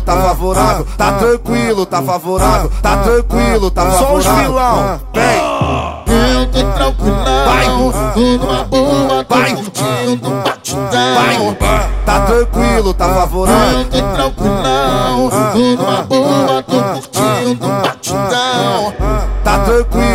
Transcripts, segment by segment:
Tá ah, ah, tá ah, tranquilo, tá favorável, tá tranquilo, tá favorável, tá tranquilo, tá favorável. Só os vilão, vem. Eu tô tranquilão, vai, tudo uma boa, vai curtindo um batidão. Vai, tá tranquilo, tá favorável. Eu tô tranquilão, tudo uma boa,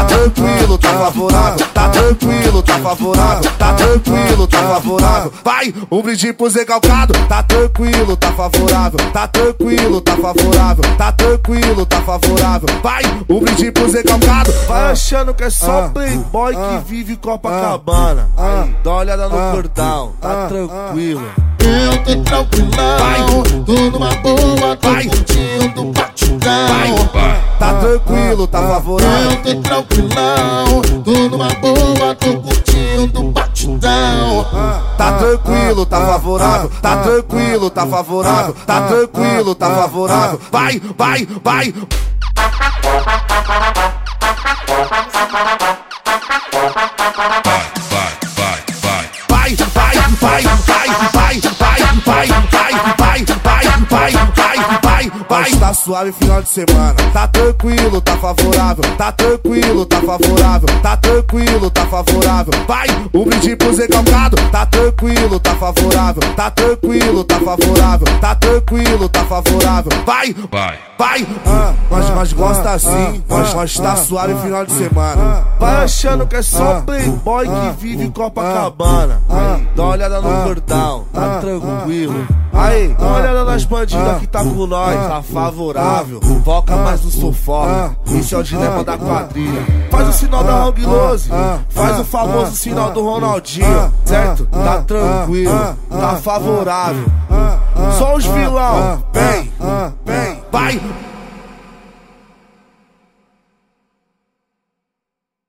tá tranquilo, tá favorável, tá tranquilo, tá favorável, tá tranquilo, tá favorável. Vai, um brinde pro Zé Calcado, tá tranquilo, tá favorável, tá tranquilo, tá favorável, tá tranquilo, tá favorável. Vai, um brinde pro Zé Calcado. Vai achando que é só ah, playboy que ah, vive Copacabana. Ah, Dá uma olhada no cordão, tá tranquilo. Eu tô tranquilão, tô numa boa, tranquilo, tá favorável. Eu tô tranquilão, tô numa boa, tô curtindo batidão. Tá tranquilo, tá favorável. Tá tranquilo, tá favorável. Tá tranquilo, tá favorável. Vai, vai, vai. Vai, vai, vai, vai, vai, vai, vai, vai, vai, vai, vai, vai, vai, vai, vai, vai. Tá suave final de semana, tá tranquilo, tá favorável, tá tranquilo, tá favorável, tá tranquilo, tá favorável. Vai, um brinde pro Zé Calcado, tá tranquilo, tá favorável, tá tranquilo, tá favorável, tá tranquilo, tá favorável. Vai, vai, vai. Ah, mas, mas gosta assim, mas, mas tá suave final de semana. Vai achando que é só playboy que vive Copacabana. Dá uma olhada no cordão, tá tranquilo. Aí, dá uma olhada nas bandidas que tá com nós, tá favorável. Foca mais no sufoca, isso é o dilema da quadrilha. Faz o sinal da Hang Lose, faz o famoso sinal do Ronaldinho, certo? Tá tranquilo, tá favorável. Só os vilão, vem, vem, vai.